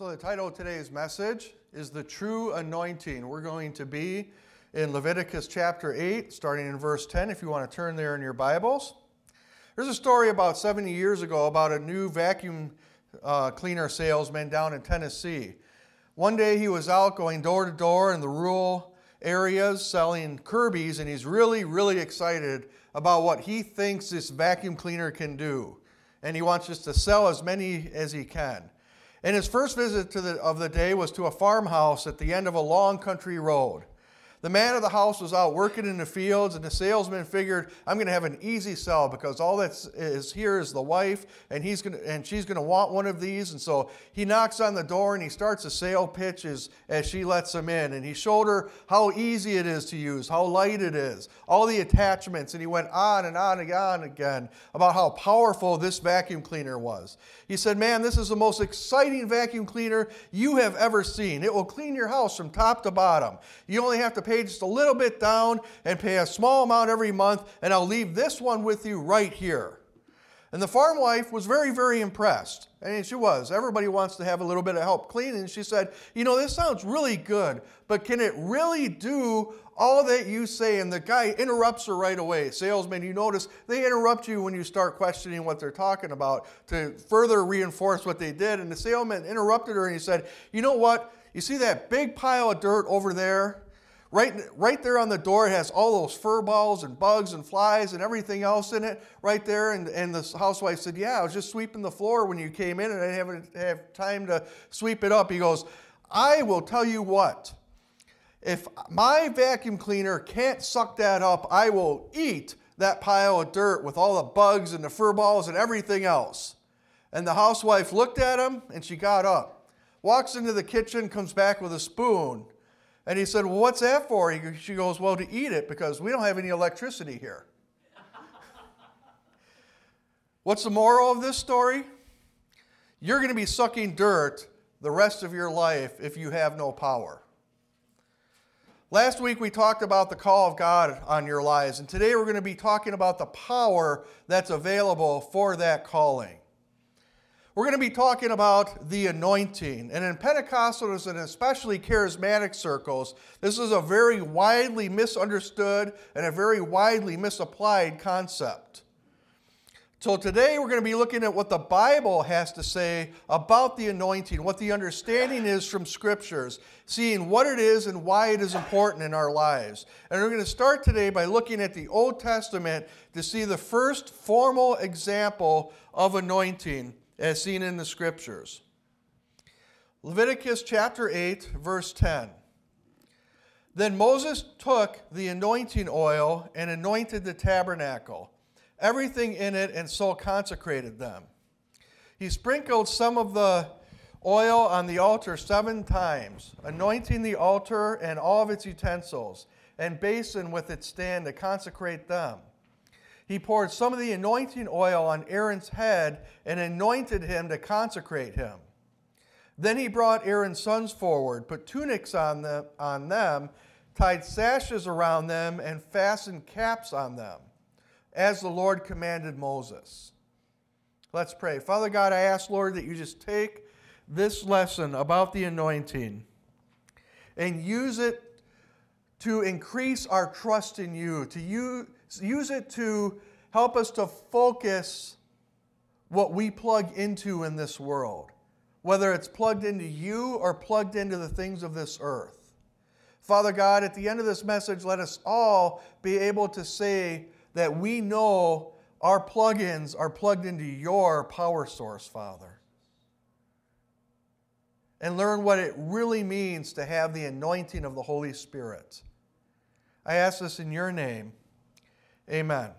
So, the title of today's message is The True Anointing. We're going to be in Leviticus chapter 8, starting in verse 10, if you want to turn there in your Bibles. There's a story about 70 years ago about a new vacuum uh, cleaner salesman down in Tennessee. One day he was out going door to door in the rural areas selling Kirby's, and he's really, really excited about what he thinks this vacuum cleaner can do. And he wants us to sell as many as he can. And his first visit the, of the day was to a farmhouse at the end of a long country road. The man of the house was out working in the fields, and the salesman figured, I'm going to have an easy sell because all that is here is the wife, and, he's going to, and she's going to want one of these. And so he knocks on the door and he starts a sale pitch as, as she lets him in. And he showed her how easy it is to use, how light it is, all the attachments. And he went on and on and on again about how powerful this vacuum cleaner was. He said, Man, this is the most exciting vacuum cleaner you have ever seen. It will clean your house from top to bottom. You only have to just a little bit down and pay a small amount every month, and I'll leave this one with you right here. And the farm wife was very, very impressed. Mean, she was. Everybody wants to have a little bit of help cleaning. She said, You know, this sounds really good, but can it really do all that you say? And the guy interrupts her right away. Salesman, you notice they interrupt you when you start questioning what they're talking about to further reinforce what they did. And the salesman interrupted her and he said, You know what? You see that big pile of dirt over there? Right, right there on the door, it has all those fur balls and bugs and flies and everything else in it right there. And, and the housewife said, Yeah, I was just sweeping the floor when you came in and I didn't have, have time to sweep it up. He goes, I will tell you what, if my vacuum cleaner can't suck that up, I will eat that pile of dirt with all the bugs and the fur balls and everything else. And the housewife looked at him and she got up, walks into the kitchen, comes back with a spoon and he said, Well, what's that for? He, she goes, Well, to eat it because we don't have any electricity here. what's the moral of this story? You're going to be sucking dirt the rest of your life if you have no power. Last week we talked about the call of God on your lives, and today we're going to be talking about the power that's available for that calling. We're going to be talking about the anointing. And in Pentecostals and especially charismatic circles, this is a very widely misunderstood and a very widely misapplied concept. So today we're going to be looking at what the Bible has to say about the anointing, what the understanding is from scriptures, seeing what it is and why it is important in our lives. And we're going to start today by looking at the Old Testament to see the first formal example of anointing as seen in the scriptures. Leviticus chapter 8, verse 10. Then Moses took the anointing oil and anointed the tabernacle, everything in it, and so consecrated them. He sprinkled some of the oil on the altar seven times, anointing the altar and all of its utensils, and basin with its stand to consecrate them he poured some of the anointing oil on Aaron's head and anointed him to consecrate him. Then he brought Aaron's sons forward, put tunics on them, on them, tied sashes around them, and fastened caps on them, as the Lord commanded Moses. Let's pray. Father God, I ask, Lord, that you just take this lesson about the anointing and use it to increase our trust in you, to use use it to help us to focus what we plug into in this world, whether it's plugged into you or plugged into the things of this earth. Father God, at the end of this message, let us all be able to say that we know our plug-ins are plugged into your power source, Father. And learn what it really means to have the anointing of the Holy Spirit. I ask this in your name. Amen.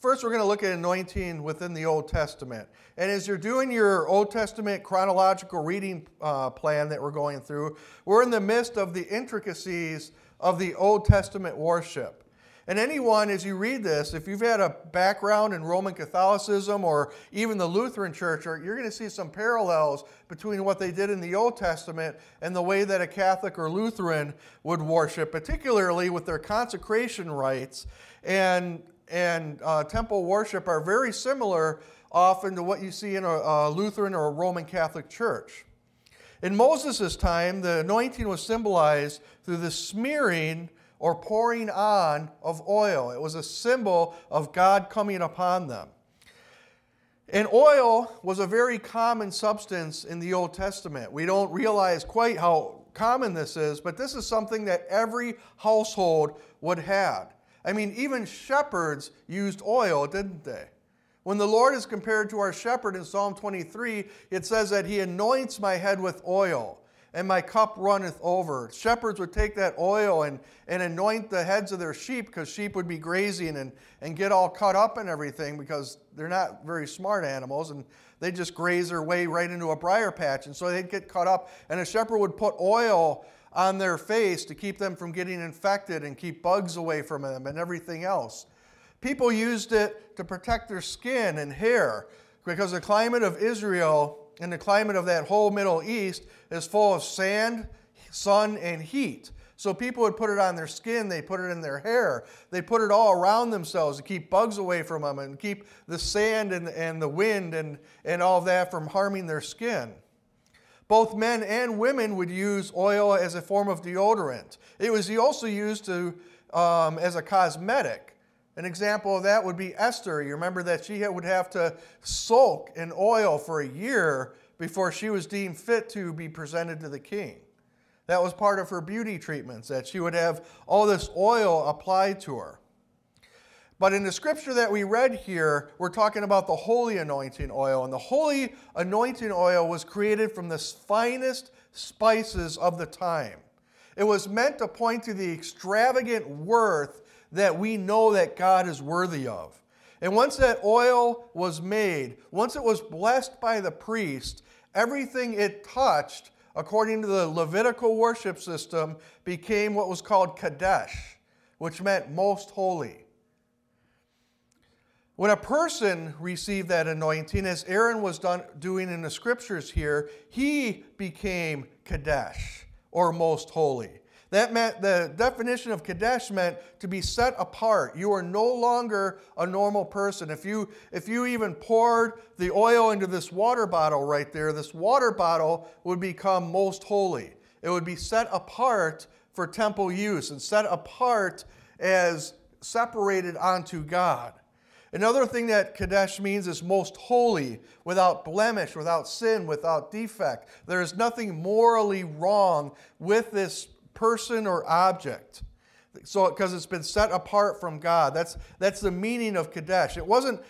First, we're going to look at anointing within the Old Testament. And as you're doing your Old Testament chronological reading uh, plan that we're going through, we're in the midst of the intricacies of the Old Testament worship. And anyone, as you read this, if you've had a background in Roman Catholicism or even the Lutheran Church, you're going to see some parallels between what they did in the Old Testament and the way that a Catholic or Lutheran would worship, particularly with their consecration rites and and uh, temple worship are very similar often to what you see in a, a Lutheran or a Roman Catholic church. In Moses' time, the anointing was symbolized through the smearing or pouring on of oil. It was a symbol of God coming upon them. And oil was a very common substance in the Old Testament. We don't realize quite how common this is, but this is something that every household would have. I mean, even shepherds used oil, didn't they? When the Lord is compared to our shepherd in Psalm 23, it says that he anoints my head with oil and my cup runneth over. Shepherds would take that oil and, and anoint the heads of their sheep because sheep would be grazing and, and get all cut up and everything because they're not very smart animals and they just graze their way right into a briar patch. And so they'd get cut up. And a shepherd would put oil on their face to keep them from getting infected and keep bugs away from them and everything else. People used it to protect their skin and hair because the climate of Israel and the climate of that whole Middle East is full of sand, sun, and heat. So people would put it on their skin, they put it in their hair, they put it all around themselves to keep bugs away from them and keep the sand and, and the wind and, and all that from harming their skin. Both men and women would use oil as a form of deodorant. It was also used to, um, as a cosmetic. An example of that would be Esther. You remember that she would have to soak in oil for a year before she was deemed fit to be presented to the king. That was part of her beauty treatments, that she would have all this oil applied to her. But in the scripture that we read here, we're talking about the holy anointing oil. And the holy anointing oil was created from the finest spices of the time. It was meant to point to the extravagant worth that we know that God is worthy of. And once that oil was made, once it was blessed by the priest, everything it touched, according to the Levitical worship system, became what was called Kadesh, which meant most holy. When a person received that anointing, as Aaron was done, doing in the scriptures here, he became Kadesh, or most holy. That meant the definition of Kadesh meant to be set apart. You are no longer a normal person. If you if you even poured the oil into this water bottle right there, this water bottle would become most holy. It would be set apart for temple use and set apart as separated unto God. Another thing that Kadesh means is most holy, without blemish, without sin, without defect. There is nothing morally wrong with this person or object. So, because it's been set apart from God. That's, that's the meaning of Kadesh. It wasn't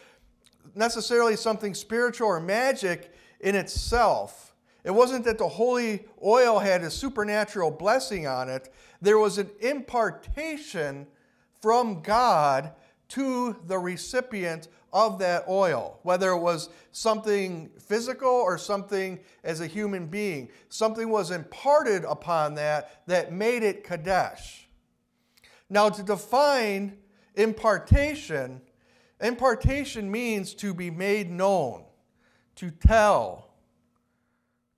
necessarily something spiritual or magic in itself. It wasn't that the holy oil had a supernatural blessing on it. There was an impartation from God to the recipient of that oil, whether it was something physical or something as a human being. Something was imparted upon that that made it Kadesh. Now, to define impartation, impartation means to be made known, to tell,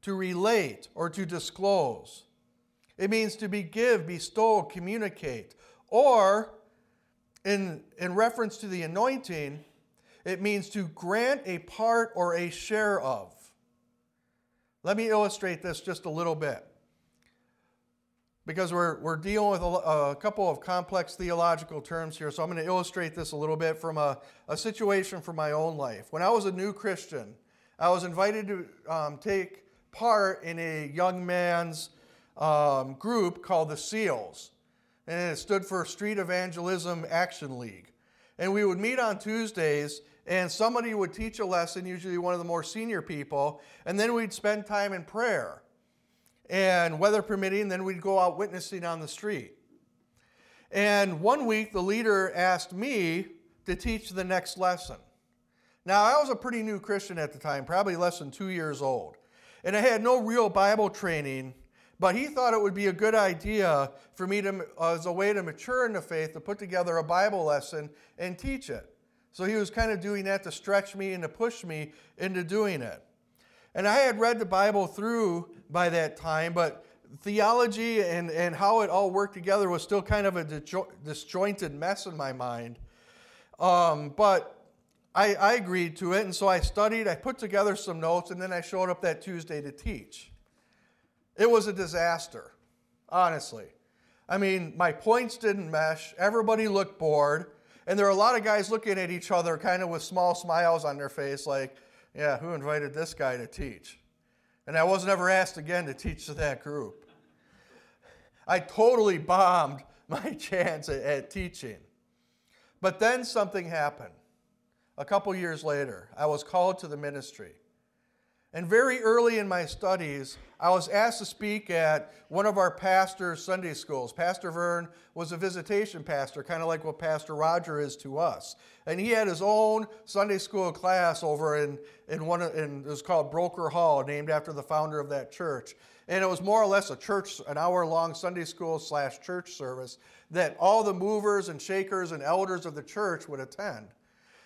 to relate, or to disclose. It means to be give, bestow, communicate, or in, in reference to the anointing, it means to grant a part or a share of. Let me illustrate this just a little bit. Because we're, we're dealing with a, a couple of complex theological terms here, so I'm going to illustrate this a little bit from a, a situation from my own life. When I was a new Christian, I was invited to um, take part in a young man's um, group called the SEALs and it stood for Street Evangelism Action League. And we would meet on Tuesdays, and somebody would teach a lesson, usually one of the more senior people, and then we'd spend time in prayer. And weather permitting, then we'd go out witnessing on the street. And one week, the leader asked me to teach the next lesson. Now, I was a pretty new Christian at the time, probably less than two years old. And I had no real Bible training but he thought it would be a good idea for me to, as a way to mature in the faith, to put together a Bible lesson and teach it. So he was kind of doing that to stretch me and to push me into doing it. And I had read the Bible through by that time, but theology and, and how it all worked together was still kind of a disjointed mess in my mind. Um, but I, I agreed to it, and so I studied, I put together some notes, and then I showed up that Tuesday to teach. It was a disaster, honestly. I mean, my points didn't mesh, everybody looked bored, and there were a lot of guys looking at each other kind of with small smiles on their face, like, yeah, who invited this guy to teach? And I wasn't ever asked again to teach to that group. I totally bombed my chance at, at teaching. But then something happened a couple years later, I was called to the ministry. And very early in my studies, I was asked to speak at one of our pastor's Sunday schools. Pastor Vern was a visitation pastor, kind of like what Pastor Roger is to us. And he had his own Sunday school class over in, in one, in, it was called Broker Hall, named after the founder of that church. And it was more or less a church, an hour long Sunday school slash church service that all the movers and shakers and elders of the church would attend.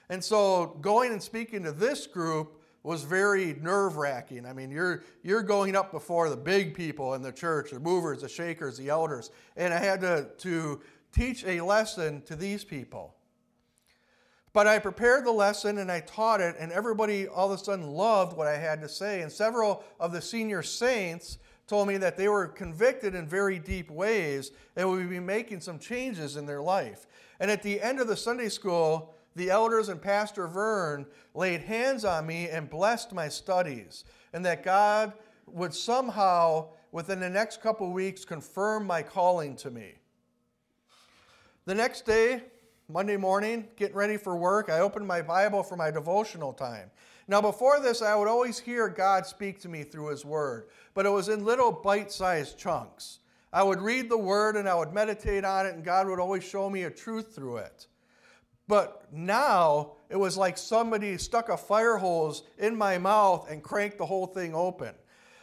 And so going and speaking to this group was very nerve wracking. I mean, you're, you're going up before the big people in the church, the movers, the shakers, the elders. And I had to, to teach a lesson to these people. But I prepared the lesson and I taught it, and everybody all of a sudden loved what I had to say. And several of the senior saints told me that they were convicted in very deep ways and would be making some changes in their life. And at the end of the Sunday school, the elders and Pastor Vern laid hands on me and blessed my studies, and that God would somehow, within the next couple weeks, confirm my calling to me. The next day, Monday morning, getting ready for work, I opened my Bible for my devotional time. Now, before this, I would always hear God speak to me through His Word, but it was in little bite sized chunks. I would read the Word and I would meditate on it, and God would always show me a truth through it. But now it was like somebody stuck a fire hose in my mouth and cranked the whole thing open.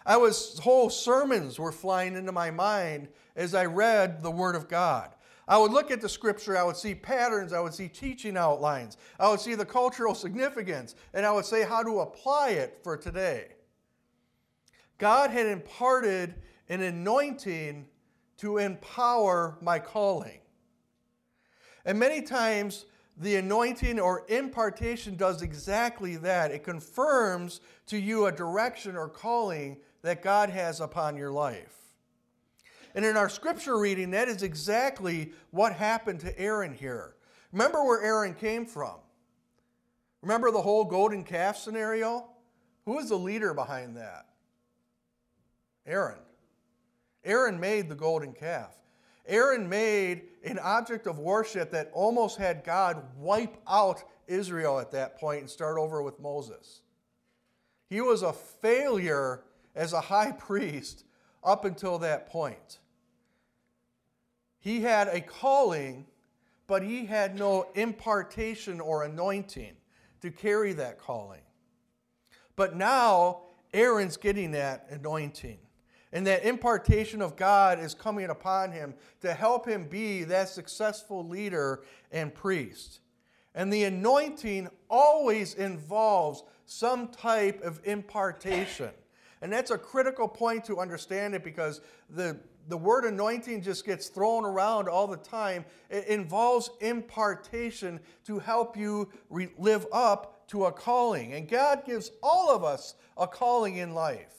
I was whole sermons were flying into my mind as I read the Word of God. I would look at the scripture, I would see patterns, I would see teaching outlines, I would see the cultural significance, and I would say how to apply it for today. God had imparted an anointing to empower my calling. And many times the anointing or impartation does exactly that. It confirms to you a direction or calling that God has upon your life. And in our scripture reading, that is exactly what happened to Aaron here. Remember where Aaron came from. Remember the whole golden calf scenario? Who was the leader behind that? Aaron. Aaron made the golden calf. Aaron made an object of worship that almost had God wipe out Israel at that point and start over with Moses. He was a failure as a high priest up until that point. He had a calling, but he had no impartation or anointing to carry that calling. But now Aaron's getting that anointing. And that impartation of God is coming upon him to help him be that successful leader and priest. And the anointing always involves some type of impartation. And that's a critical point to understand it because the, the word anointing just gets thrown around all the time. It involves impartation to help you re- live up to a calling. And God gives all of us a calling in life.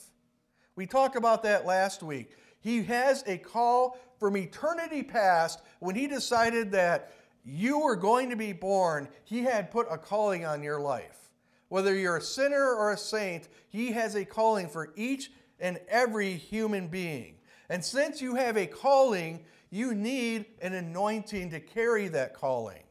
We talked about that last week. He has a call from eternity past when he decided that you were going to be born, he had put a calling on your life. Whether you're a sinner or a saint, he has a calling for each and every human being. And since you have a calling, you need an anointing to carry that calling.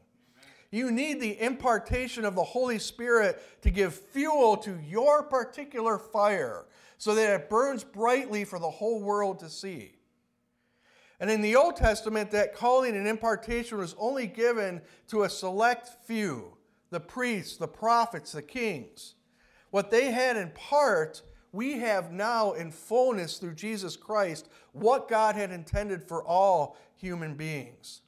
You need the impartation of the Holy Spirit to give fuel to your particular fire so that it burns brightly for the whole world to see. And in the Old Testament, that calling and impartation was only given to a select few the priests, the prophets, the kings. What they had in part, we have now in fullness through Jesus Christ, what God had intended for all human beings.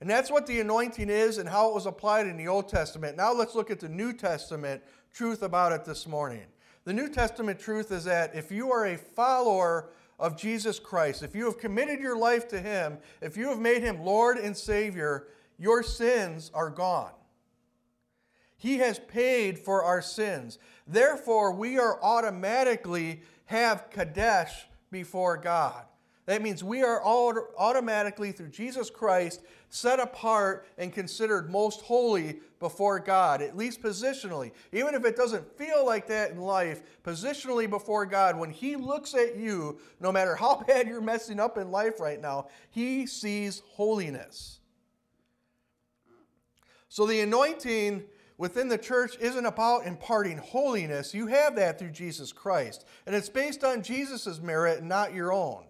And that's what the anointing is and how it was applied in the Old Testament. Now let's look at the New Testament truth about it this morning. The New Testament truth is that if you are a follower of Jesus Christ, if you have committed your life to Him, if you have made Him Lord and Savior, your sins are gone. He has paid for our sins. Therefore, we are automatically have Kadesh before God. That means we are all automatically, through Jesus Christ, set apart and considered most holy before God, at least positionally. Even if it doesn't feel like that in life, positionally before God, when He looks at you, no matter how bad you're messing up in life right now, He sees holiness. So the anointing within the church isn't about imparting holiness. You have that through Jesus Christ. And it's based on Jesus' merit, not your own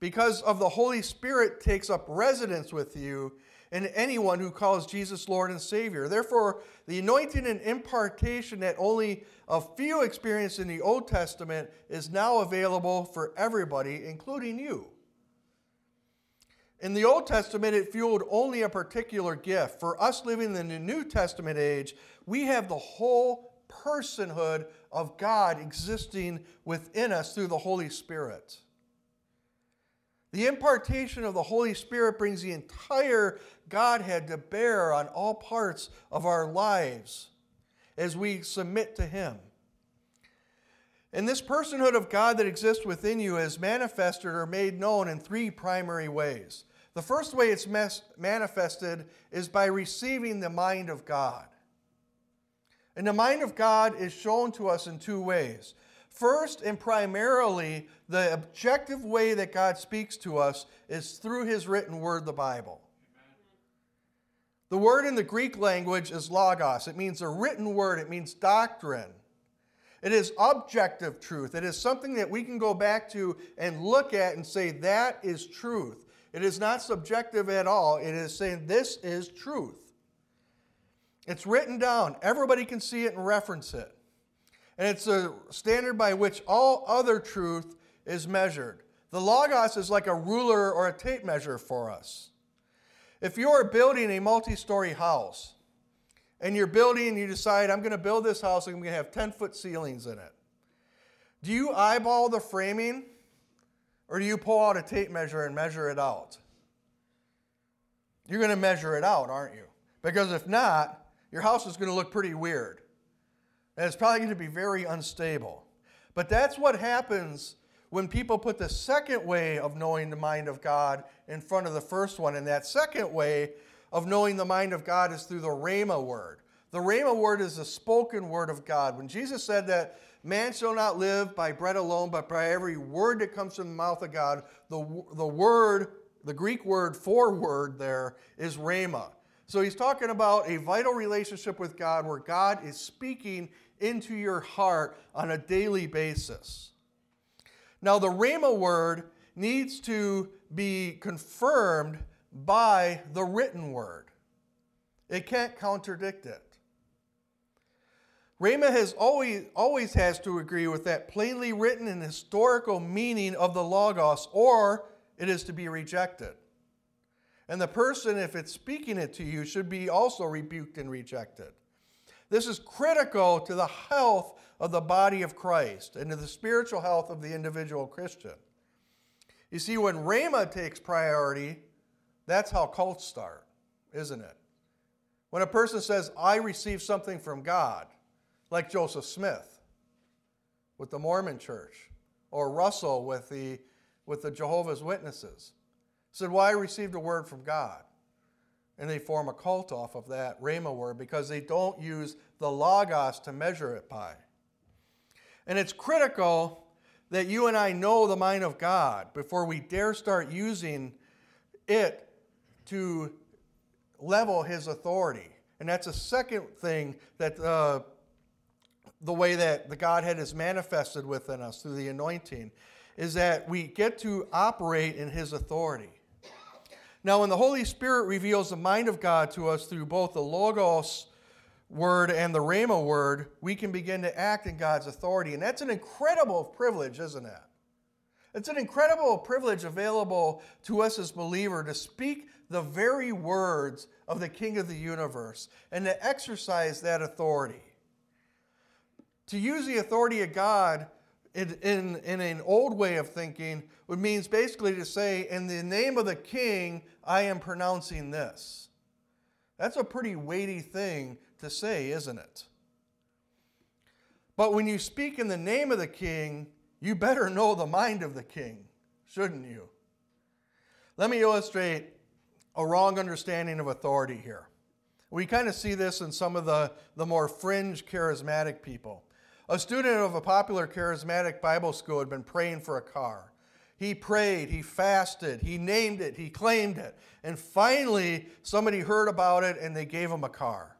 because of the Holy Spirit takes up residence with you and anyone who calls Jesus Lord and Savior. Therefore, the anointing and impartation that only a few experienced in the Old Testament is now available for everybody, including you. In the Old Testament, it fueled only a particular gift. For us living in the New Testament age, we have the whole personhood of God existing within us through the Holy Spirit. The impartation of the Holy Spirit brings the entire Godhead to bear on all parts of our lives as we submit to Him. And this personhood of God that exists within you is manifested or made known in three primary ways. The first way it's manifested is by receiving the mind of God. And the mind of God is shown to us in two ways. First and primarily, the objective way that God speaks to us is through His written word, the Bible. The word in the Greek language is logos. It means a written word, it means doctrine. It is objective truth. It is something that we can go back to and look at and say, that is truth. It is not subjective at all. It is saying, this is truth. It's written down. Everybody can see it and reference it and it's a standard by which all other truth is measured. The Logos is like a ruler or a tape measure for us. If you're building a multi story house, and you're building and you decide, I'm going to build this house, and I'm going to have 10 foot ceilings in it. Do you eyeball the framing, or do you pull out a tape measure and measure it out? You're going to measure it out, aren't you? Because if not, your house is going to look pretty weird. And it's probably going to be very unstable. But that's what happens when people put the second way of knowing the mind of God in front of the first one. And that second way of knowing the mind of God is through the Rhema word. The Rhema word is the spoken word of God. When Jesus said that man shall not live by bread alone, but by every word that comes from the mouth of God, the, the word, the Greek word for word there is Rhema. So he's talking about a vital relationship with God where God is speaking into your heart on a daily basis. Now, the Rhema word needs to be confirmed by the written word, it can't contradict it. Rhema has always, always has to agree with that plainly written and historical meaning of the Logos, or it is to be rejected. And the person, if it's speaking it to you, should be also rebuked and rejected. This is critical to the health of the body of Christ and to the spiritual health of the individual Christian. You see, when Rhema takes priority, that's how cults start, isn't it? When a person says, I received something from God, like Joseph Smith with the Mormon church, or Russell with the, with the Jehovah's Witnesses, said, Well, I received a word from God. And they form a cult off of that Rhema word because they don't use the Logos to measure it by. And it's critical that you and I know the mind of God before we dare start using it to level his authority. And that's a second thing that uh, the way that the Godhead is manifested within us through the anointing is that we get to operate in his authority. Now, when the Holy Spirit reveals the mind of God to us through both the Logos word and the Rhema word, we can begin to act in God's authority. And that's an incredible privilege, isn't it? It's an incredible privilege available to us as believers to speak the very words of the King of the universe and to exercise that authority. To use the authority of God in, in, in an old way of thinking would means basically to say, in the name of the king, I am pronouncing this. That's a pretty weighty thing to say, isn't it? But when you speak in the name of the king, you better know the mind of the king, shouldn't you? Let me illustrate a wrong understanding of authority here. We kind of see this in some of the, the more fringe charismatic people. A student of a popular charismatic Bible school had been praying for a car. He prayed, he fasted, he named it, he claimed it. And finally, somebody heard about it and they gave him a car.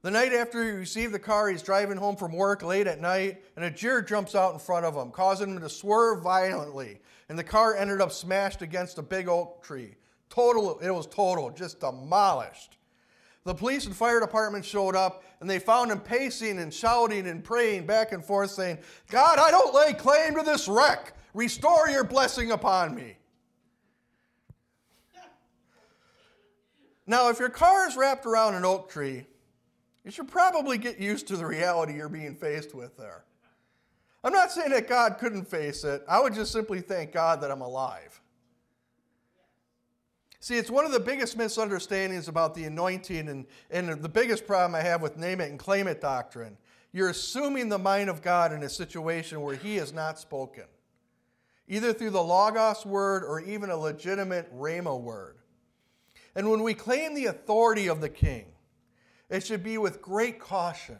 The night after he received the car, he's driving home from work late at night, and a deer jumps out in front of him, causing him to swerve violently. And the car ended up smashed against a big oak tree. Total, it was total, just demolished. The police and fire department showed up and they found him pacing and shouting and praying back and forth, saying, God, I don't lay claim to this wreck. Restore your blessing upon me. Now, if your car is wrapped around an oak tree, you should probably get used to the reality you're being faced with there. I'm not saying that God couldn't face it. I would just simply thank God that I'm alive. See, it's one of the biggest misunderstandings about the anointing and, and the biggest problem I have with name it and claim it doctrine. You're assuming the mind of God in a situation where He has not spoken, either through the Logos word or even a legitimate Rhema word. And when we claim the authority of the King, it should be with great caution,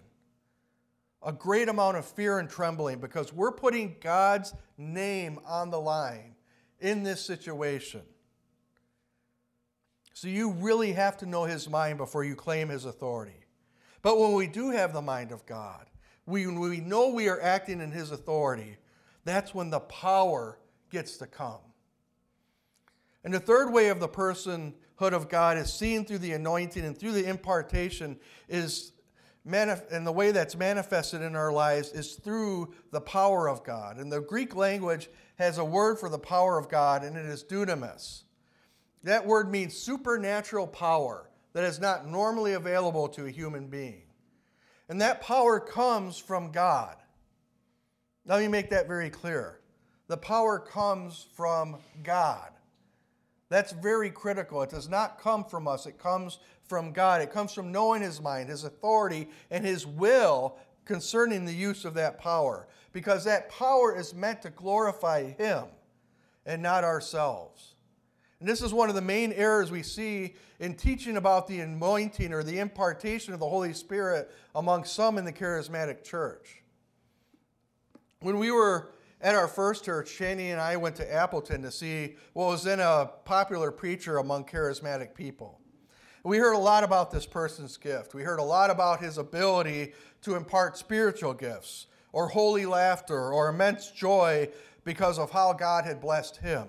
a great amount of fear and trembling, because we're putting God's name on the line in this situation. So you really have to know His mind before you claim His authority. But when we do have the mind of God, we, we know we are acting in His authority, that's when the power gets to come. And the third way of the personhood of God is seen through the anointing and through the impartation is manif- and the way that's manifested in our lives is through the power of God. And the Greek language has a word for the power of God, and it is dunamis. That word means supernatural power that is not normally available to a human being. And that power comes from God. Let me make that very clear. The power comes from God. That's very critical. It does not come from us, it comes from God. It comes from knowing His mind, His authority, and His will concerning the use of that power. Because that power is meant to glorify Him and not ourselves. And this is one of the main errors we see in teaching about the anointing or the impartation of the Holy Spirit among some in the charismatic church. When we were at our first church, Shani and I went to Appleton to see what was then a popular preacher among charismatic people. We heard a lot about this person's gift. We heard a lot about his ability to impart spiritual gifts, or holy laughter, or immense joy because of how God had blessed him.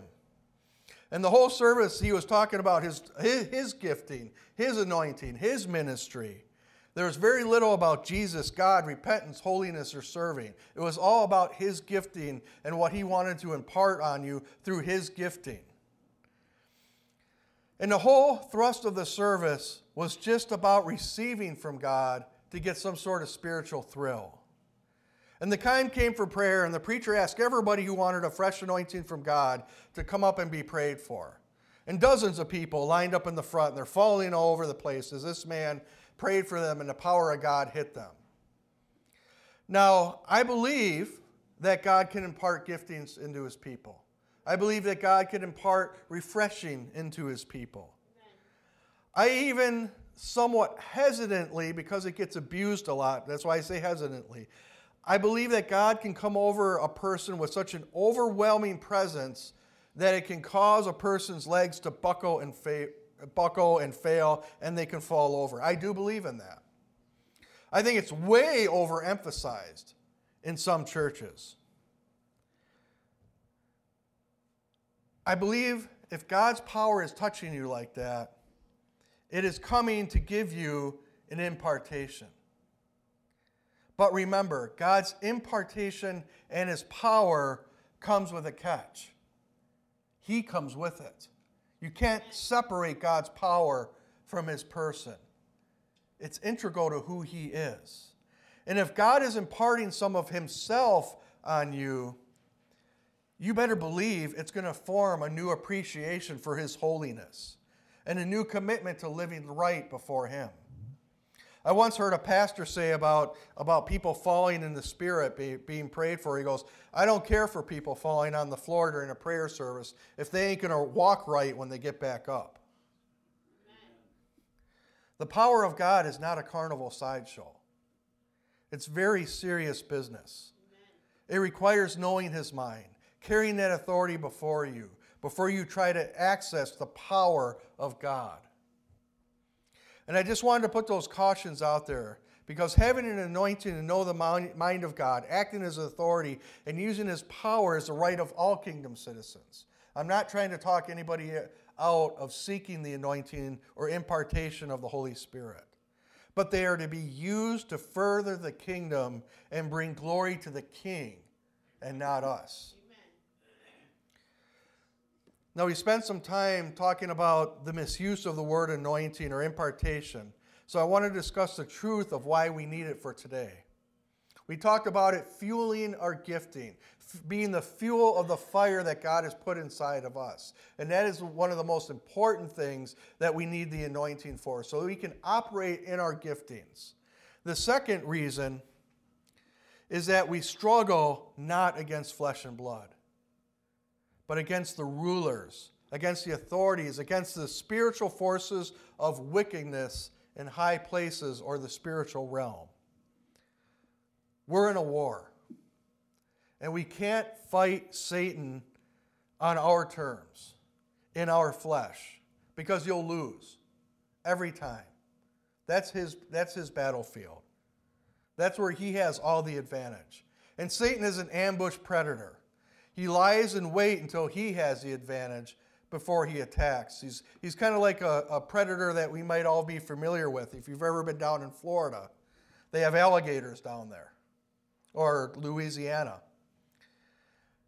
And the whole service, he was talking about his, his, his gifting, his anointing, his ministry. There was very little about Jesus, God, repentance, holiness, or serving. It was all about His gifting and what He wanted to impart on you through His gifting. And the whole thrust of the service was just about receiving from God to get some sort of spiritual thrill. And the time came for prayer, and the preacher asked everybody who wanted a fresh anointing from God to come up and be prayed for. And dozens of people lined up in the front, and they're falling all over the place as this man prayed for them, and the power of God hit them. Now, I believe that God can impart giftings into his people. I believe that God can impart refreshing into his people. I even somewhat hesitantly, because it gets abused a lot, that's why I say hesitantly, I believe that God can come over a person with such an overwhelming presence that it can cause a person's legs to buckle and fa- buckle and fail and they can fall over. I do believe in that. I think it's way overemphasized in some churches. I believe if God's power is touching you like that, it is coming to give you an impartation. But remember, God's impartation and his power comes with a catch. He comes with it. You can't separate God's power from his person. It's integral to who he is. And if God is imparting some of himself on you, you better believe it's going to form a new appreciation for his holiness and a new commitment to living right before him. I once heard a pastor say about, about people falling in the spirit be, being prayed for. He goes, I don't care for people falling on the floor during a prayer service if they ain't going to walk right when they get back up. The power of God is not a carnival sideshow. It's very serious business. It requires knowing His mind, carrying that authority before you, before you try to access the power of God. And I just wanted to put those cautions out there because having an anointing to know the mind of God, acting as authority, and using his power is the right of all kingdom citizens. I'm not trying to talk anybody out of seeking the anointing or impartation of the Holy Spirit, but they are to be used to further the kingdom and bring glory to the King and not us. Now, we spent some time talking about the misuse of the word anointing or impartation. So, I want to discuss the truth of why we need it for today. We talked about it fueling our gifting, being the fuel of the fire that God has put inside of us. And that is one of the most important things that we need the anointing for, so we can operate in our giftings. The second reason is that we struggle not against flesh and blood but against the rulers, against the authorities, against the spiritual forces of wickedness in high places or the spiritual realm. We're in a war. And we can't fight Satan on our terms, in our flesh, because you'll lose every time. That's his, that's his battlefield. That's where he has all the advantage. And Satan is an ambush predator. He lies in wait until he has the advantage before he attacks. He's, he's kind of like a, a predator that we might all be familiar with. If you've ever been down in Florida, they have alligators down there, or Louisiana.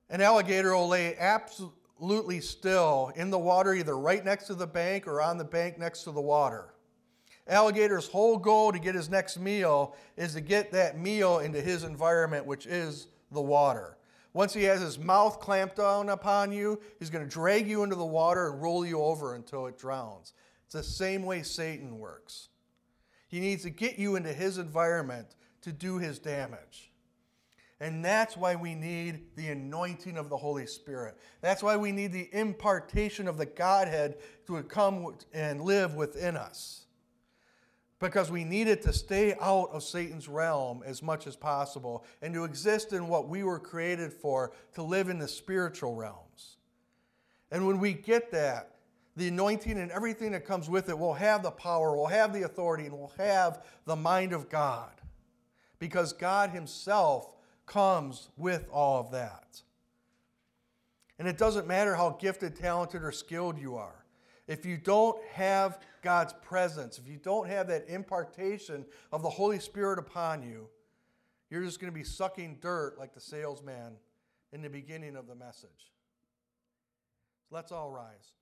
An alligator will lay absolutely still in the water, either right next to the bank or on the bank next to the water. Alligator's whole goal to get his next meal is to get that meal into his environment, which is the water. Once he has his mouth clamped down upon you, he's going to drag you into the water and roll you over until it drowns. It's the same way Satan works. He needs to get you into his environment to do his damage. And that's why we need the anointing of the Holy Spirit. That's why we need the impartation of the Godhead to come and live within us because we needed to stay out of Satan's realm as much as possible and to exist in what we were created for, to live in the spiritual realms. And when we get that, the anointing and everything that comes with it will have the power, will have the authority, and will have the mind of God. Because God Himself comes with all of that. And it doesn't matter how gifted, talented, or skilled you are. If you don't have God's presence, if you don't have that impartation of the Holy Spirit upon you, you're just going to be sucking dirt like the salesman in the beginning of the message. let's all rise.